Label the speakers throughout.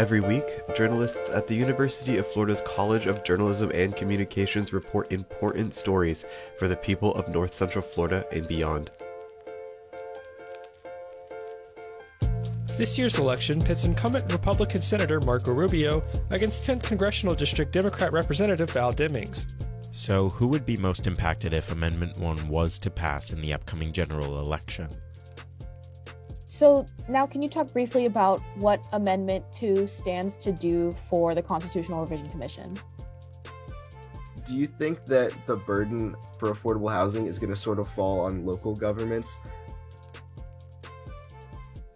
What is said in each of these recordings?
Speaker 1: Every week, journalists at the University of Florida's College of Journalism and Communications report important stories for the people of North Central Florida and beyond.
Speaker 2: This year's election pits incumbent Republican Senator Marco Rubio against 10th Congressional District Democrat Representative Val Demings.
Speaker 3: So, who would be most impacted if Amendment 1 was to pass in the upcoming general election?
Speaker 4: So, now can you talk briefly about what Amendment 2 stands to do for the Constitutional Revision Commission?
Speaker 5: Do you think that the burden for affordable housing is going to sort of fall on local governments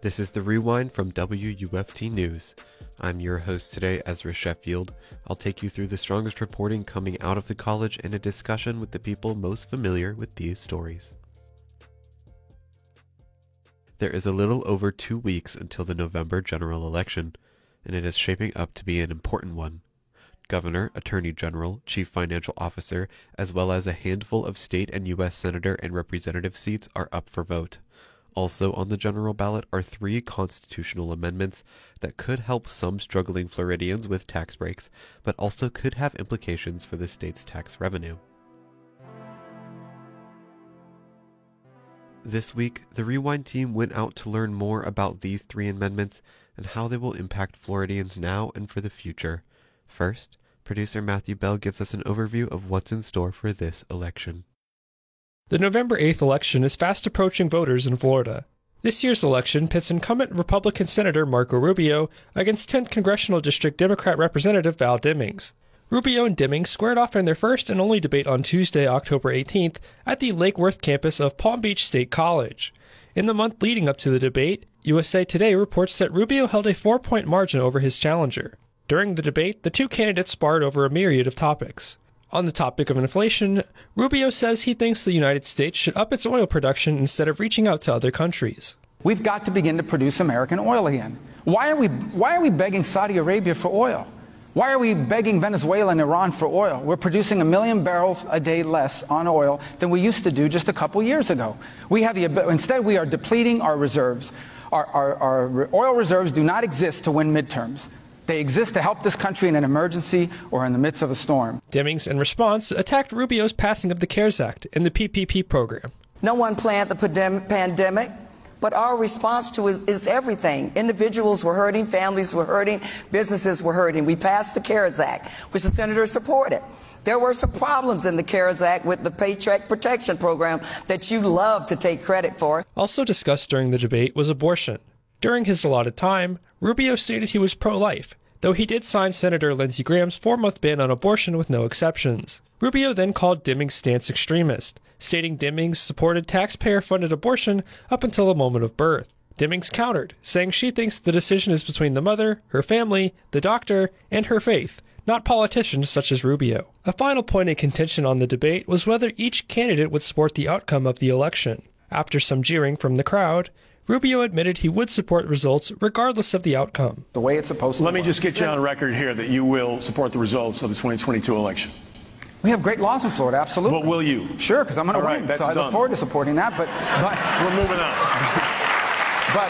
Speaker 1: this is the Rewind from WUFT News. I'm your host today, Ezra Sheffield. I'll take you through the strongest reporting coming out of the college and a discussion with the people most familiar with these stories. There is a little over two weeks until the November general election, and it is shaping up to be an important one. Governor, Attorney General, Chief Financial Officer, as well as a handful of state and U.S. Senator and Representative seats are up for vote. Also on the general ballot are three constitutional amendments that could help some struggling Floridians with tax breaks, but also could have implications for the state's tax revenue. This week, the Rewind team went out to learn more about these three amendments and how they will impact Floridians now and for the future. First, producer Matthew Bell gives us an overview of what's in store for this election.
Speaker 2: The November 8th election is fast approaching voters in Florida. This year's election pits incumbent Republican Senator Marco Rubio against 10th Congressional District Democrat Representative Val Demings. Rubio and Demings squared off in their first and only debate on Tuesday, October 18th, at the Lake Worth campus of Palm Beach State College. In the month leading up to the debate, USA Today reports that Rubio held a four point margin over his challenger. During the debate, the two candidates sparred over a myriad of topics. On the topic of inflation, Rubio says he thinks the United States should up its oil production instead of reaching out to other countries.
Speaker 6: We've got to begin to produce American oil again. Why are we, why are we begging Saudi Arabia for oil? Why are we begging Venezuela and Iran for oil? We're producing a million barrels a day less on oil than we used to do just a couple years ago. We have the, instead, we are depleting our reserves. Our, our, our oil reserves do not exist to win midterms. They exist to help this country in an emergency or in the midst of a storm.
Speaker 2: Demings, in response, attacked Rubio's passing of the CARES Act and the PPP program.
Speaker 7: No one planned the pandemic, but our response to it is everything. Individuals were hurting, families were hurting, businesses were hurting. We passed the CARES Act, which the senator supported. There were some problems in the CARES Act with the Paycheck Protection Program that you love to take credit for.
Speaker 2: Also discussed during the debate was abortion. During his allotted time, Rubio stated he was pro life, though he did sign Senator Lindsey Graham's four month ban on abortion with no exceptions. Rubio then called Demings' stance extremist, stating Demings supported taxpayer funded abortion up until the moment of birth. Demings countered, saying she thinks the decision is between the mother, her family, the doctor, and her faith, not politicians such as Rubio. A final point in contention on the debate was whether each candidate would support the outcome of the election. After some jeering from the crowd, Rubio admitted he would support results regardless of the outcome.
Speaker 6: The way it's supposed to
Speaker 8: Let me just get you on record here that you will support the results of the 2022 election.
Speaker 6: We have great laws in Florida, absolutely.
Speaker 8: But will you?
Speaker 6: Sure, because I'm going to
Speaker 8: win.
Speaker 6: Right, so I
Speaker 8: done.
Speaker 6: look forward to supporting that. But, but
Speaker 8: we're moving on.
Speaker 6: but,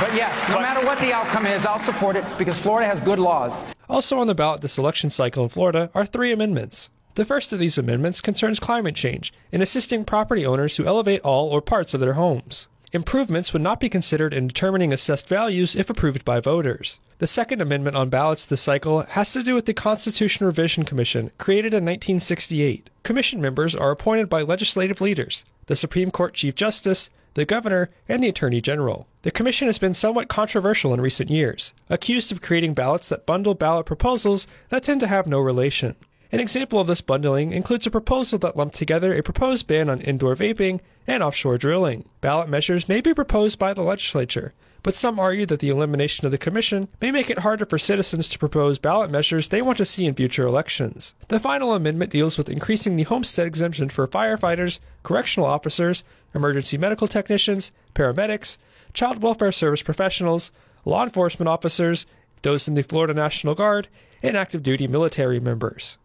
Speaker 6: but yes, no but, matter what the outcome is, I'll support it because Florida has good laws.
Speaker 2: Also on the ballot this election cycle in Florida are three amendments. The first of these amendments concerns climate change and assisting property owners who elevate all or parts of their homes. Improvements would not be considered in determining assessed values if approved by voters. The second amendment on ballots this cycle has to do with the Constitution Revision Commission, created in 1968. Commission members are appointed by legislative leaders, the Supreme Court Chief Justice, the Governor, and the Attorney General. The Commission has been somewhat controversial in recent years, accused of creating ballots that bundle ballot proposals that tend to have no relation. An example of this bundling includes a proposal that lumped together a proposed ban on indoor vaping and offshore drilling. Ballot measures may be proposed by the legislature, but some argue that the elimination of the commission may make it harder for citizens to propose ballot measures they want to see in future elections. The final amendment deals with increasing the homestead exemption for firefighters, correctional officers, emergency medical technicians, paramedics, child welfare service professionals, law enforcement officers, those in the Florida National Guard, and active duty military members.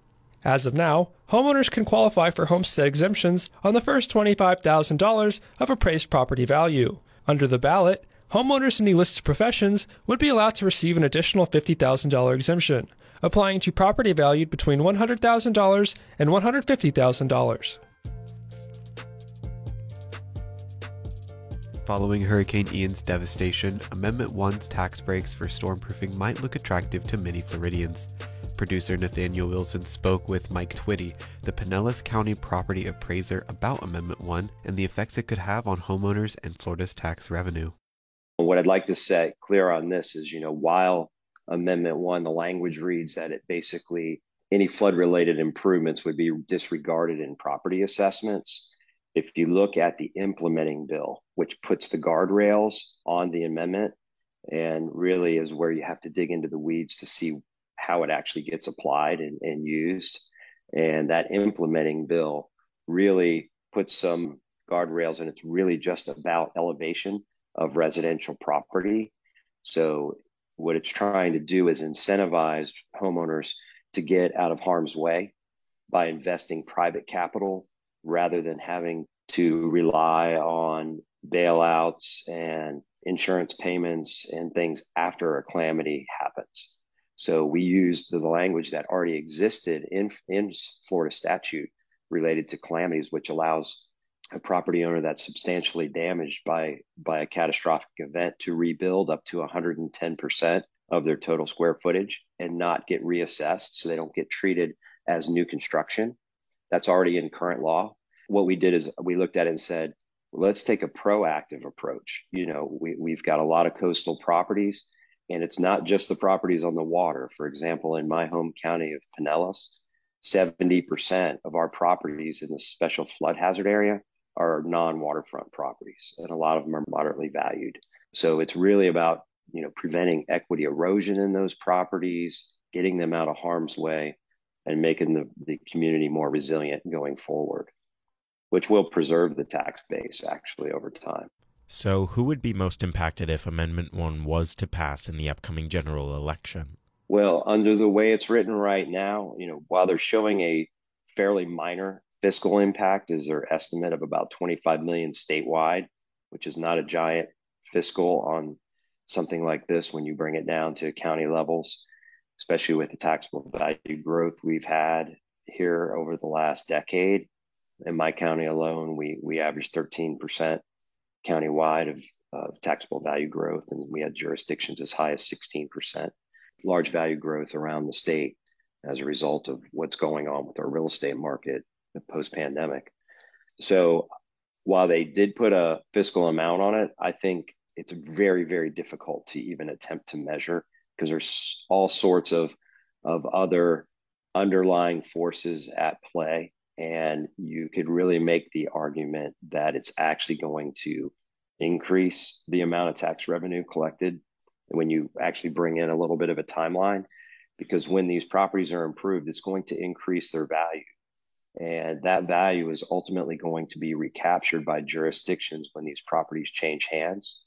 Speaker 2: As of now, homeowners can qualify for homestead exemptions on the first $25,000 of appraised property value. Under the ballot, Homeowners in the listed professions would be allowed to receive an additional $50,000 exemption, applying to property valued between $100,000 and $150,000.
Speaker 1: Following Hurricane Ian's devastation, Amendment 1's tax breaks for stormproofing might look attractive to many Floridians. Producer Nathaniel Wilson spoke with Mike Twitty, the Pinellas County property appraiser, about Amendment 1 and the effects it could have on homeowners and Florida's tax revenue.
Speaker 9: What I'd like to set clear on this is, you know, while Amendment 1, the language reads that it basically any flood related improvements would be disregarded in property assessments if you look at the implementing bill, which puts the guardrails on the amendment and really is where you have to dig into the weeds to see how it actually gets applied and, and used. And that implementing bill really puts some guardrails and it's really just about elevation of residential property. So what it's trying to do is incentivize homeowners to get out of harm's way by investing private capital rather than having to rely on bailouts and insurance payments and things after a calamity happens. So we used the language that already existed in, in Florida statute related to calamities, which allows a property owner that's substantially damaged by, by a catastrophic event to rebuild up to 110% of their total square footage and not get reassessed so they don't get treated as new construction. That's already in current law what we did is we looked at it and said, let's take a proactive approach. You know, we, we've got a lot of coastal properties, and it's not just the properties on the water. For example, in my home county of Pinellas, 70% of our properties in the special flood hazard area are non-waterfront properties, and a lot of them are moderately valued. So it's really about you know preventing equity erosion in those properties, getting them out of harm's way, and making the, the community more resilient going forward which will preserve the tax base actually over time.
Speaker 3: So, who would be most impacted if Amendment 1 was to pass in the upcoming general election?
Speaker 9: Well, under the way it's written right now, you know, while they're showing a fairly minor fiscal impact is their estimate of about 25 million statewide, which is not a giant fiscal on something like this when you bring it down to county levels, especially with the taxable value growth we've had here over the last decade in my county alone, we we averaged 13% countywide of, of taxable value growth, and we had jurisdictions as high as 16%. Large value growth around the state as a result of what's going on with our real estate market post pandemic. So while they did put a fiscal amount on it, I think it's very, very difficult to even attempt to measure because there's all sorts of of other underlying forces at play and you could really make the argument that it's actually going to increase the amount of tax revenue collected when you actually bring in a little bit of a timeline because when these properties are improved it's going to increase their value and that value is ultimately going to be recaptured by jurisdictions when these properties change hands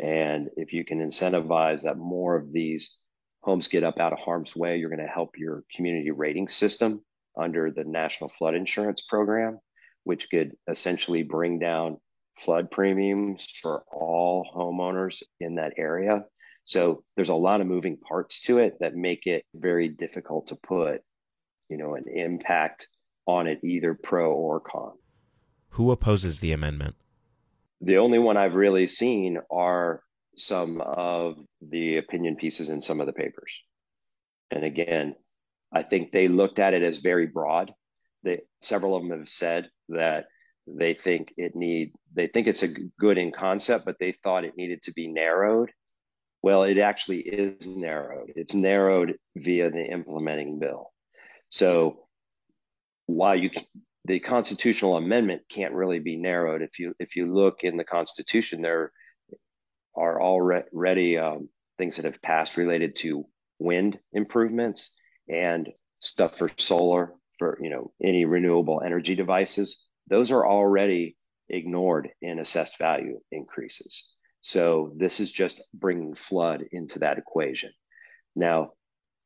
Speaker 9: and if you can incentivize that more of these homes get up out of harm's way you're going to help your community rating system under the National Flood Insurance Program, which could essentially bring down flood premiums for all homeowners in that area. So there's a lot of moving parts to it that make it very difficult to put, you know, an impact on it either pro or con.
Speaker 3: Who opposes the amendment?
Speaker 9: The only one I've really seen are some of the opinion pieces in some of the papers. And again, I think they looked at it as very broad. They, several of them have said that they think it need they think it's a good in concept, but they thought it needed to be narrowed. Well, it actually is narrowed. It's narrowed via the implementing bill. So while you the constitutional amendment can't really be narrowed, if you if you look in the Constitution, there are already um, things that have passed related to wind improvements and stuff for solar for you know any renewable energy devices. Those are already ignored in assessed value increases. So this is just bringing flood into that equation. Now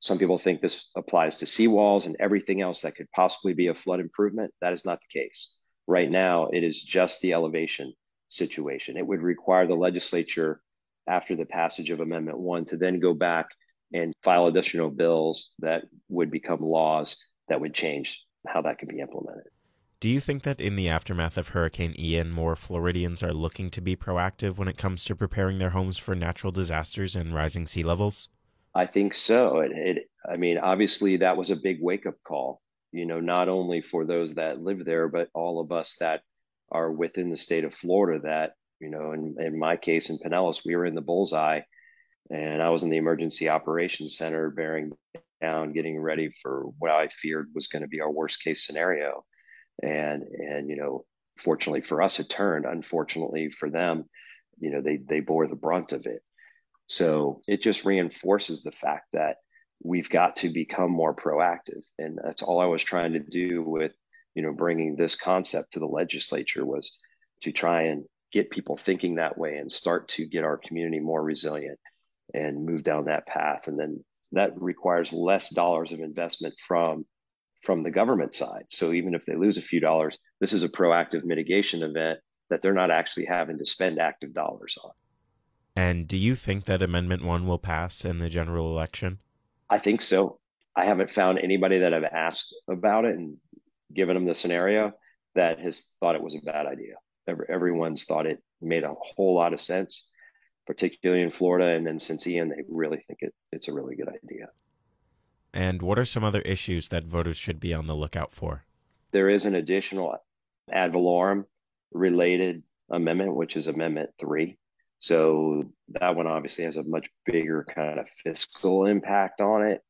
Speaker 9: some people think this applies to seawalls and everything else that could possibly be a flood improvement that is not the case right now it is just the elevation situation. It would require the legislature, after the passage of Amendment 1, to then go back and file additional bills that would become laws that would change how that could be implemented.
Speaker 3: Do you think that in the aftermath of Hurricane Ian, more Floridians are looking to be proactive when it comes to preparing their homes for natural disasters and rising sea levels?
Speaker 9: I think so. It, it I mean, obviously, that was a big wake up call, you know, not only for those that live there, but all of us that are within the state of Florida that, you know, in, in my case in Pinellas, we were in the bullseye and I was in the emergency operations center bearing down, getting ready for what I feared was going to be our worst case scenario. And, and, you know, fortunately for us, it turned. Unfortunately for them, you know, they, they bore the brunt of it. So it just reinforces the fact that we've got to become more proactive. And that's all I was trying to do with, you know, bringing this concept to the legislature was to try and get people thinking that way and start to get our community more resilient and move down that path. And then that requires less dollars of investment from from the government side. So even if they lose a few dollars, this is a proactive mitigation event that they're not actually having to spend active dollars on.
Speaker 3: And do you think that Amendment 1 will pass in the general election?
Speaker 9: I think so. I haven't found anybody that I've asked about it and given them the scenario that has thought it was a bad idea. Everyone's thought it made a whole lot of sense particularly in Florida. And then since Ian, they really think it, it's a really good idea.
Speaker 3: And what are some other issues that voters should be on the lookout for?
Speaker 9: There is an additional ad valorem related amendment, which is Amendment 3. So that one obviously has a much bigger kind of fiscal impact on it.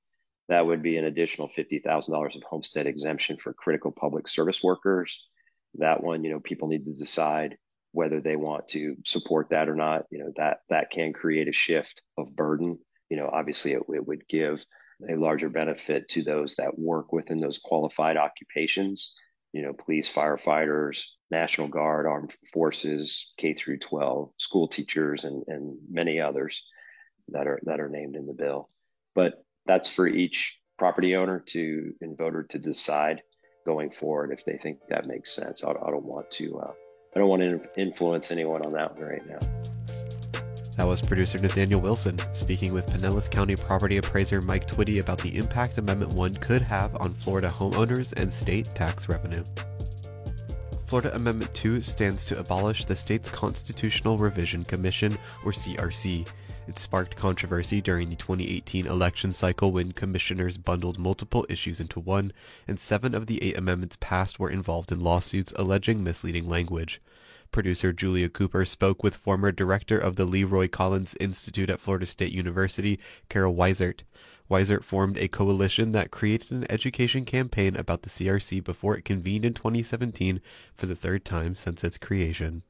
Speaker 9: That would be an additional $50,000 of homestead exemption for critical public service workers. That one, you know, people need to decide whether they want to support that or not you know that that can create a shift of burden you know obviously it, it would give a larger benefit to those that work within those qualified occupations you know police firefighters national guard armed forces k through 12 school teachers and and many others that are that are named in the bill but that's for each property owner to and voter to decide going forward if they think that makes sense i, I don't want to uh, I don't want to influence anyone on that one right now.
Speaker 1: That was producer Nathaniel Wilson speaking with Pinellas County property appraiser Mike Twitty about the impact Amendment 1 could have on Florida homeowners and state tax revenue. Florida Amendment 2 stands to abolish the state's Constitutional Revision Commission, or CRC, it sparked controversy during the 2018 election cycle when commissioners bundled multiple issues into one, and seven of the eight amendments passed were involved in lawsuits alleging misleading language. Producer Julia Cooper spoke with former director of the Leroy Collins Institute at Florida State University, Carol Weissert. Weissert formed a coalition that created an education campaign about the CRC before it convened in 2017 for the third time since its creation.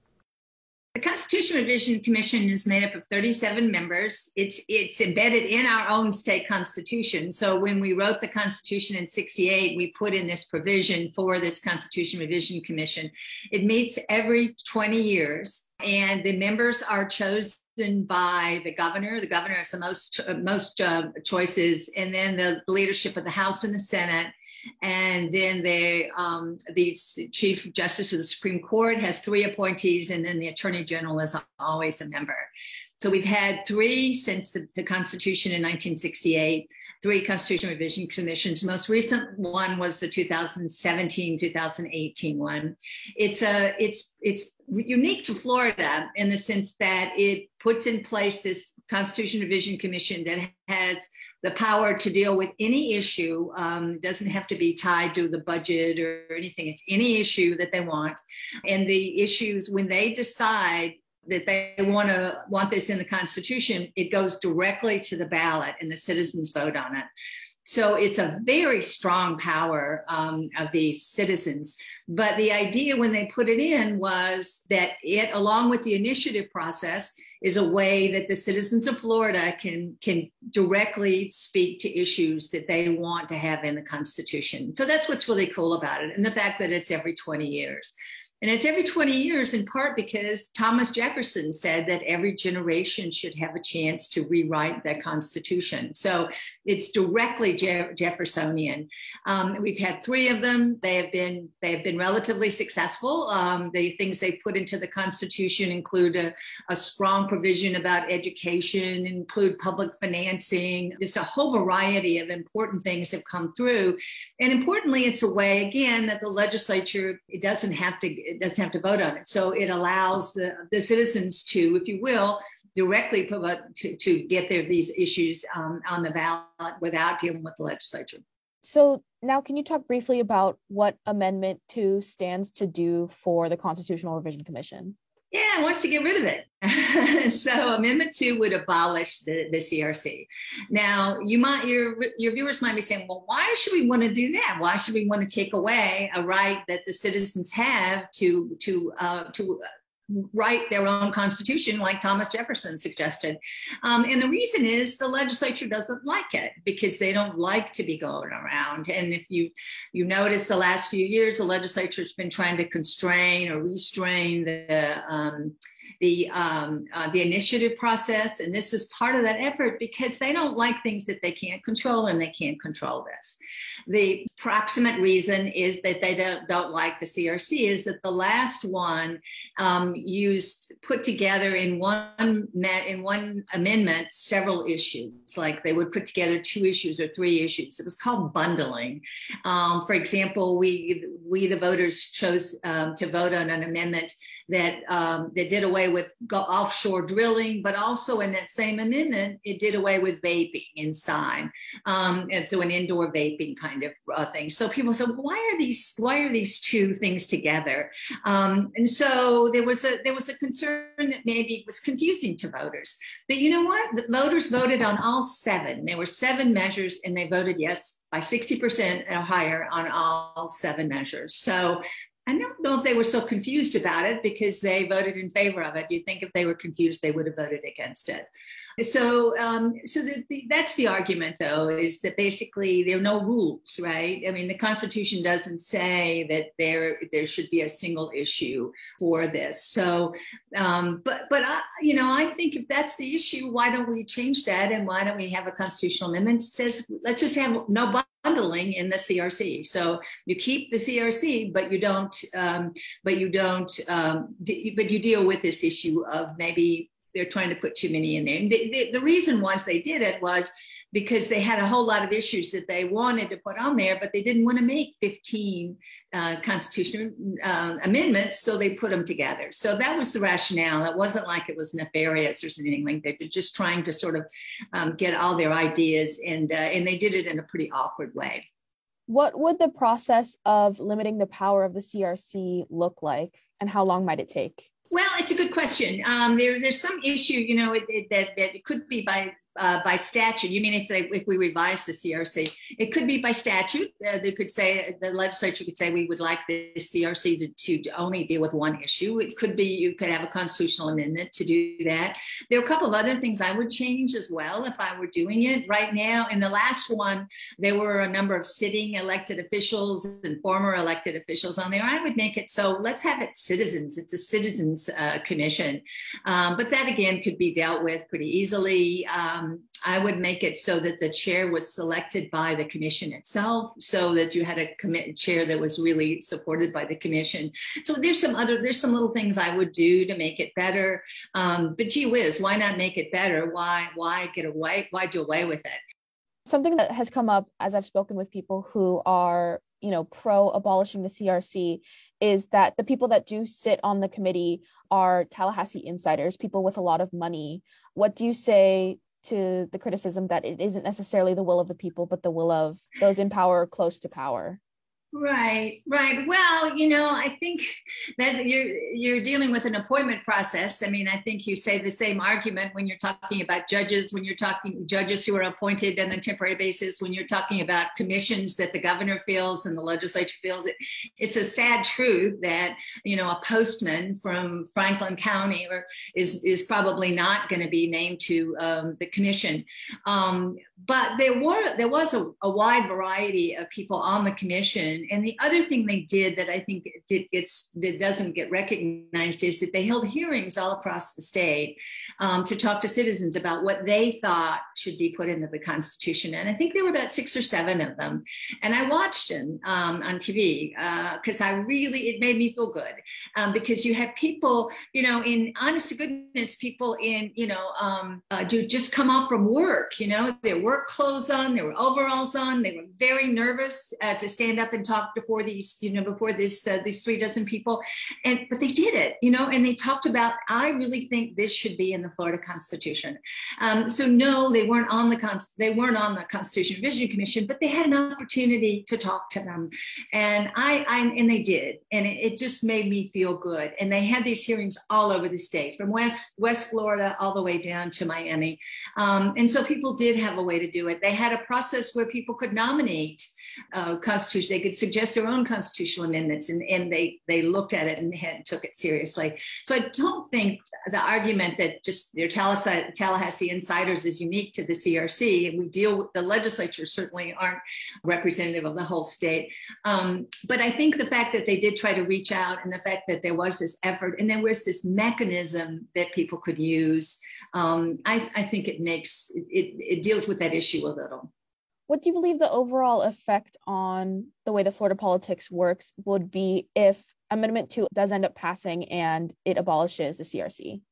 Speaker 10: Revision Commission is made up of 37 members. It's it's embedded in our own state constitution. So when we wrote the Constitution in 68, we put in this provision for this Constitution Revision Commission. It meets every 20 years and the members are chosen by the governor. The governor has the most most uh, choices, and then the leadership of the House and the Senate, and then the um, the Chief Justice of the Supreme Court has three appointees, and then the Attorney General is always a member. So we've had three since the, the Constitution in 1968 three constitution revision commissions. The most recent one was the 2017-2018 one. It's a it's it's unique to Florida in the sense that it puts in place this constitution revision commission that has the power to deal with any issue um, doesn't have to be tied to the budget or anything. It's any issue that they want. And the issues when they decide that they want to want this in the constitution it goes directly to the ballot and the citizens vote on it so it's a very strong power um, of the citizens. But the idea when they put it in was that it, along with the initiative process, is a way that the citizens of Florida can can directly speak to issues that they want to have in the Constitution. So that's what's really cool about it, and the fact that it's every 20 years. And it's every 20 years in part because Thomas Jefferson said that every generation should have a chance to rewrite the Constitution. So it's directly Je- Jeffersonian. Um, we've had three of them. They have been they have been relatively successful. Um, the things they put into the Constitution include a, a strong provision about education, include public financing, just a whole variety of important things have come through. And importantly, it's a way again that the legislature it doesn't have to it doesn't have to vote on it. So it allows the, the citizens to, if you will, directly provide, to, to get their, these issues um, on the ballot without dealing with the legislature.
Speaker 4: So now can you talk briefly about what Amendment 2 stands to do for the Constitutional Revision Commission?
Speaker 10: Yeah, wants to get rid of it. so Amendment Two would abolish the, the CRC. Now, you might your your viewers might be saying, well, why should we want to do that? Why should we want to take away a right that the citizens have to to uh, to write their own constitution, like Thomas Jefferson suggested. Um, and the reason is the legislature doesn't like it because they don't like to be going around. And if you you notice the last few years, the legislature has been trying to constrain or restrain the um, the um, uh, the initiative process, and this is part of that effort because they don't like things that they can't control, and they can't control this. The proximate reason is that they don't, don't like the CRC is that the last one um, used put together in one met in one amendment several issues, like they would put together two issues or three issues. It was called bundling. Um, for example, we we the voters chose um, to vote on an amendment that um, that did away with offshore drilling, but also in that same amendment, it did away with vaping inside, um, and so an indoor vaping kind of uh, thing. So people said, why are these why are these two things together? Um, and so there was a there was a concern that maybe it was confusing to voters. But you know what? The voters voted on all seven. There were seven measures, and they voted yes by 60% or higher on all seven measures. So I don't know if they were so confused about it because they voted in favor of it. You'd think if they were confused, they would have voted against it. So, um, so the, the, that's the argument, though, is that basically there are no rules, right? I mean, the Constitution doesn't say that there there should be a single issue for this. So, um, but but I, you know, I think if that's the issue, why don't we change that and why don't we have a constitutional amendment that says let's just have no bundling in the CRC. So you keep the CRC, but you don't, um, but you don't, um, d- but you deal with this issue of maybe they're trying to put too many in there. And the, reason was they did it was because they had a whole lot of issues that they wanted to put on there, but they didn't want to make 15 uh, constitutional uh, amendments, so they put them together. So that was the rationale. It wasn't like it was nefarious or anything like that. They're just trying to sort of um, get all their ideas, and uh, and they did it in a pretty awkward way.
Speaker 4: What would the process of limiting the power of the CRC look like, and how long might it take?
Speaker 10: Well, it's a good question. Um, there, there's some issue, you know, it, it, that that it could be by uh, by statute. You mean if they, if we revise the CRC, it could be by statute. Uh, they could say the legislature could say we would like the CRC to, to only deal with one issue. It could be you could have a constitutional amendment to do that. There are a couple of other things I would change as well if I were doing it right now. In the last one, there were a number of sitting elected officials and former elected officials on there. I would make it so let's have it citizens. It's a citizens uh, commission, um, but that again could be dealt with pretty easily. Um, um, I would make it so that the chair was selected by the commission itself, so that you had a commit chair that was really supported by the commission. So there's some other there's some little things I would do to make it better. Um, but gee whiz, why not make it better? Why why get away? Why do away with it?
Speaker 4: Something that has come up as I've spoken with people who are you know pro abolishing the CRC is that the people that do sit on the committee are Tallahassee insiders, people with a lot of money. What do you say to the criticism that it isn't necessarily the will of the people, but the will of those in power or close to power.
Speaker 10: Right, right. Well, you know, I think that you're you're dealing with an appointment process. I mean, I think you say the same argument when you're talking about judges, when you're talking judges who are appointed on a temporary basis, when you're talking about commissions that the governor feels and the legislature feels. It, it's a sad truth that you know a postman from Franklin County or is is probably not going to be named to um, the commission. Um, but there were there was a, a, wide variety of people on the commission. And the other thing they did that i think did, gets that doesn't get recognized is that they held hearings all across the state um, to talk to citizens about what they thought should be put into the constitution. And i think there were about six or seven of them. And i watched them um, on tv because uh, i really it made me feel good um, because you had people you know in honest to goodness people in you know um, uh, do just come off from work you know they're work clothes on, there were overalls on. They were very nervous uh, to stand up and talk before these, you know, before this uh, these three dozen people, and but they did it, you know, and they talked about. I really think this should be in the Florida Constitution. Um, so no, they weren't on the Const- they weren't on the Constitution Revision Commission, but they had an opportunity to talk to them, and I, I and they did, and it, it just made me feel good. And they had these hearings all over the state, from West West Florida all the way down to Miami, um, and so people did have a way to do it. They had a process where people could nominate uh, constitution. They could suggest their own constitutional amendments, and, and they they looked at it and had, took it seriously. So I don't think the argument that just their Tallahassee, insiders is unique to the CRC. And we deal with the legislature certainly aren't representative of the whole state. Um, but I think the fact that they did try to reach out, and the fact that there was this effort, and there was this mechanism that people could use, um, I, I, think it makes it, it deals with that issue a little
Speaker 4: what do you believe the overall effect on the way the Florida politics works would be if Amendment 2 does end up passing and it abolishes the CRC?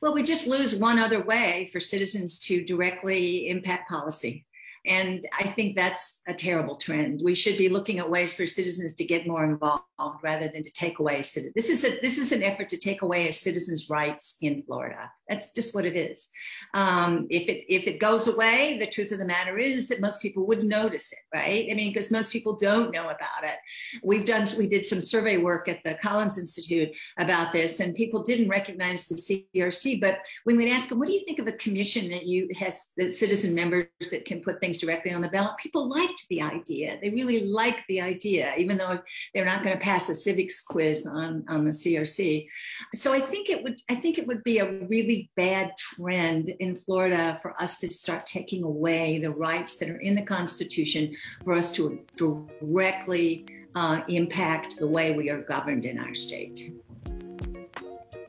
Speaker 10: Well, we just lose one other way for citizens to directly impact policy. And I think that's a terrible trend. We should be looking at ways for citizens to get more involved rather than to take away. This is a, this is an effort to take away a citizen's rights in Florida. That's just what it is. Um, if it if it goes away, the truth of the matter is that most people wouldn't notice it, right? I mean, because most people don't know about it. We've done we did some survey work at the Collins Institute about this, and people didn't recognize the CRC. But when we'd ask them, "What do you think of a commission that you has the citizen members that can put things directly on the ballot?" People liked the idea. They really liked the idea, even though they're not going to pass a civics quiz on on the CRC. So I think it would I think it would be a really bad trend in Florida for us to start taking away the rights that are in the Constitution for us to directly uh, impact the way we are governed in our state.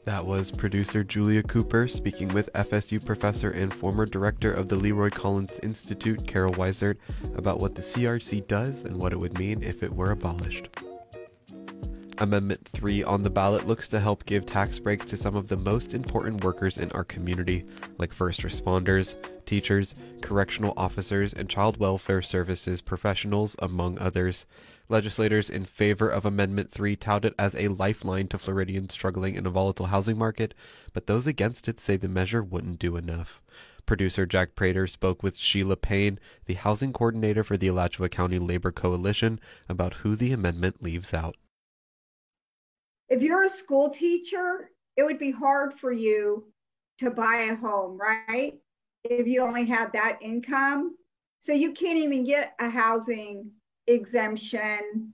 Speaker 1: That was producer Julia Cooper speaking with FSU professor and former director of the Leroy Collins Institute, Carol Weissert, about what the CRC does and what it would mean if it were abolished. Amendment 3 on the ballot looks to help give tax breaks to some of the most important workers in our community, like first responders, teachers, correctional officers, and child welfare services professionals, among others. Legislators in favor of Amendment 3 tout it as a lifeline to Floridians struggling in a volatile housing market, but those against it say the measure wouldn't do enough. Producer Jack Prater spoke with Sheila Payne, the housing coordinator for the Alachua County Labor Coalition, about who the amendment leaves out
Speaker 11: if you're a school teacher, it would be hard for you to buy a home, right? If you only have that income. So you can't even get a housing exemption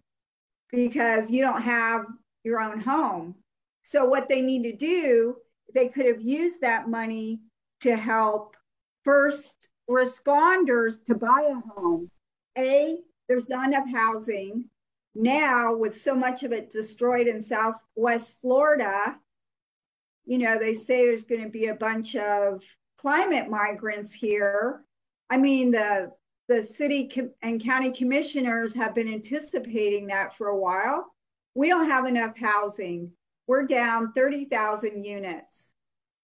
Speaker 11: because you don't have your own home. So what they need to do, they could have used that money to help first responders to buy a home. A, there's not enough housing now with so much of it destroyed in southwest Florida, you know, they say there's going to be a bunch of climate migrants here. I mean, the the city and county commissioners have been anticipating that for a while. We don't have enough housing. We're down 30,000 units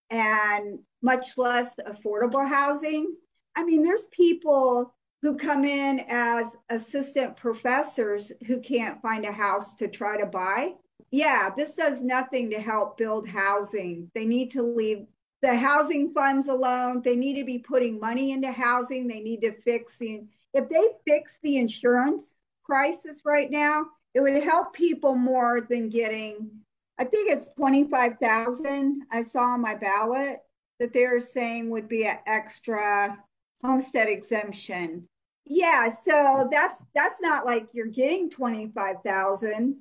Speaker 11: and much less affordable housing. I mean, there's people who come in as assistant professors who can't find a house to try to buy. Yeah, this does nothing to help build housing. They need to leave the housing funds alone. They need to be putting money into housing. They need to fix the, if they fix the insurance crisis right now, it would help people more than getting, I think it's 25,000 I saw on my ballot that they're saying would be an extra homestead exemption yeah, so that's that's not like you're getting 25,000.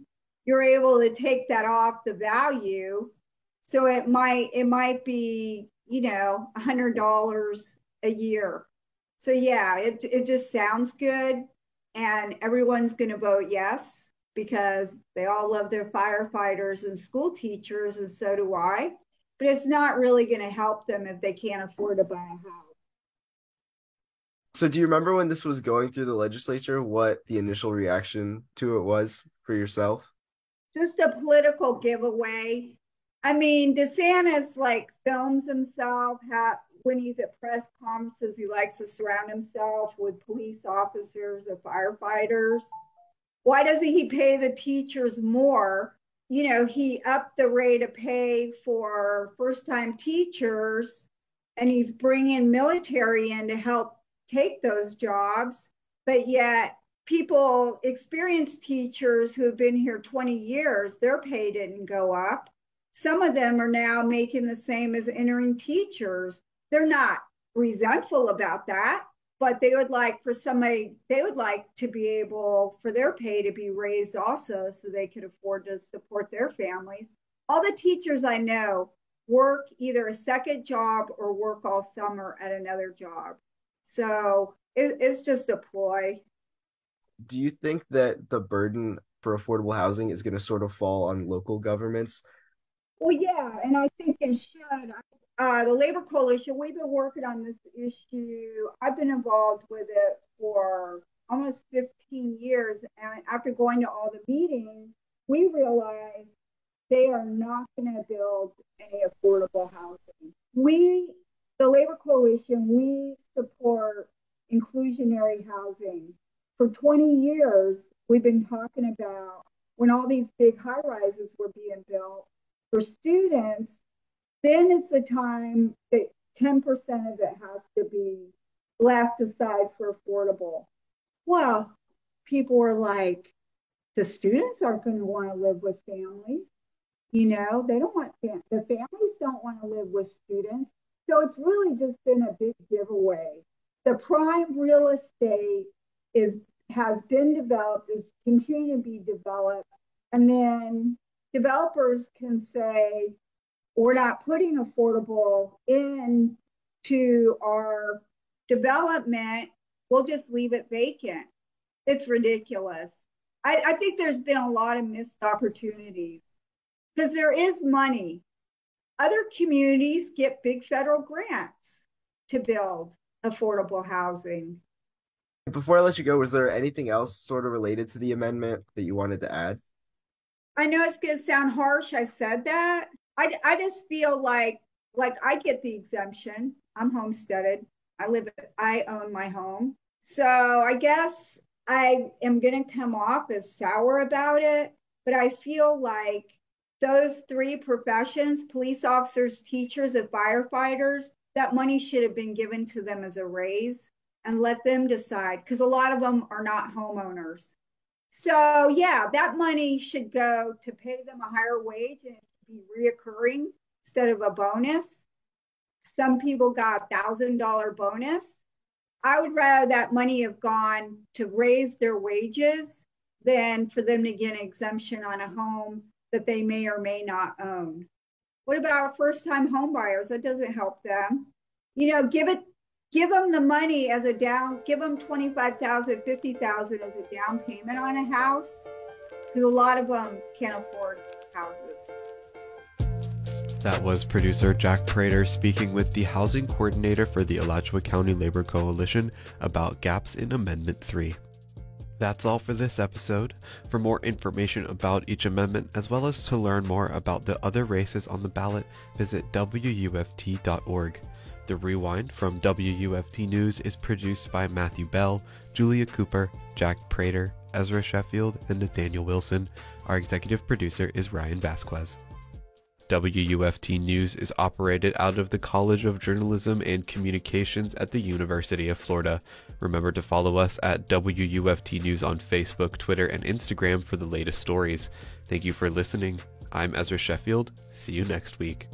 Speaker 11: You're able to take that off the value. So it might it might be, you know, a $100 a year. So yeah, it it just sounds good, and everyone's going to vote yes because they all love their firefighters and school teachers, and so do I. But it's not really going to help them if they can't afford to buy a house.
Speaker 5: So, do you remember when this was going through the legislature, what the initial reaction to it was for yourself?
Speaker 11: Just a political giveaway. I mean, DeSantis like films himself ha- when he's at press conferences. He likes to surround himself with police officers and firefighters. Why doesn't he pay the teachers more? You know, he upped the rate of pay for first time teachers and he's bringing military in to help take those jobs, but yet people, experienced teachers who have been here 20 years, their pay didn't go up. Some of them are now making the same as entering teachers. They're not resentful about that, but they would like for somebody, they would like to be able for their pay to be raised also so they could afford to support their families. All the teachers I know work either a second job or work all summer at another job. So it, it's just a ploy.
Speaker 5: Do you think that the burden for affordable housing is going to sort of fall on local governments?
Speaker 11: Well, yeah, and I think it should. Uh, the Labor Coalition, we've been working on this issue. I've been involved with it for almost 15 years. And after going to all the meetings, we realized they are not going to build any affordable housing. We the Labor Coalition, we support inclusionary housing. For 20 years, we've been talking about when all these big high rises were being built for students, then it's the time that 10% of it has to be left aside for affordable. Well, people were like, the students aren't going to want to live with families. You know, they don't want, fam- the families don't want to live with students. So it's really just been a big giveaway. The prime real estate is has been developed, is continuing to be developed, and then developers can say, we're not putting affordable in to our development. We'll just leave it vacant. It's ridiculous. I, I think there's been a lot of missed opportunities because there is money other communities get big federal grants to build affordable housing.
Speaker 5: Before I let you go, was there anything else sort of related to the amendment that you wanted to add?
Speaker 11: I know it's going to sound harsh. I said that. I, I just feel like like I get the exemption. I'm homesteaded. I live. I own my home. So I guess I am going to come off as sour about it. But I feel like those three professions police officers, teachers, and firefighters that money should have been given to them as a raise and let them decide because a lot of them are not homeowners. So, yeah, that money should go to pay them a higher wage and be reoccurring instead of a bonus. Some people got a thousand dollar bonus. I would rather that money have gone to raise their wages than for them to get an exemption on a home that they may or may not own. What about first time home buyers? That doesn't help them. You know, give it give them the money as a down give them 25,000, 50,000 as a down payment on a house because a lot of them can't afford houses.
Speaker 1: That was producer Jack Prater speaking with the housing coordinator for the Alachua County Labor Coalition about gaps in Amendment 3. That's all for this episode. For more information about each amendment, as well as to learn more about the other races on the ballot, visit WUFT.org. The Rewind from WUFT News is produced by Matthew Bell, Julia Cooper, Jack Prater, Ezra Sheffield, and Nathaniel Wilson. Our executive producer is Ryan Vasquez. WUFT News is operated out of the College of Journalism and Communications at the University of Florida. Remember to follow us at WUFT News on Facebook, Twitter, and Instagram for the latest stories. Thank you for listening. I'm Ezra Sheffield. See you next week.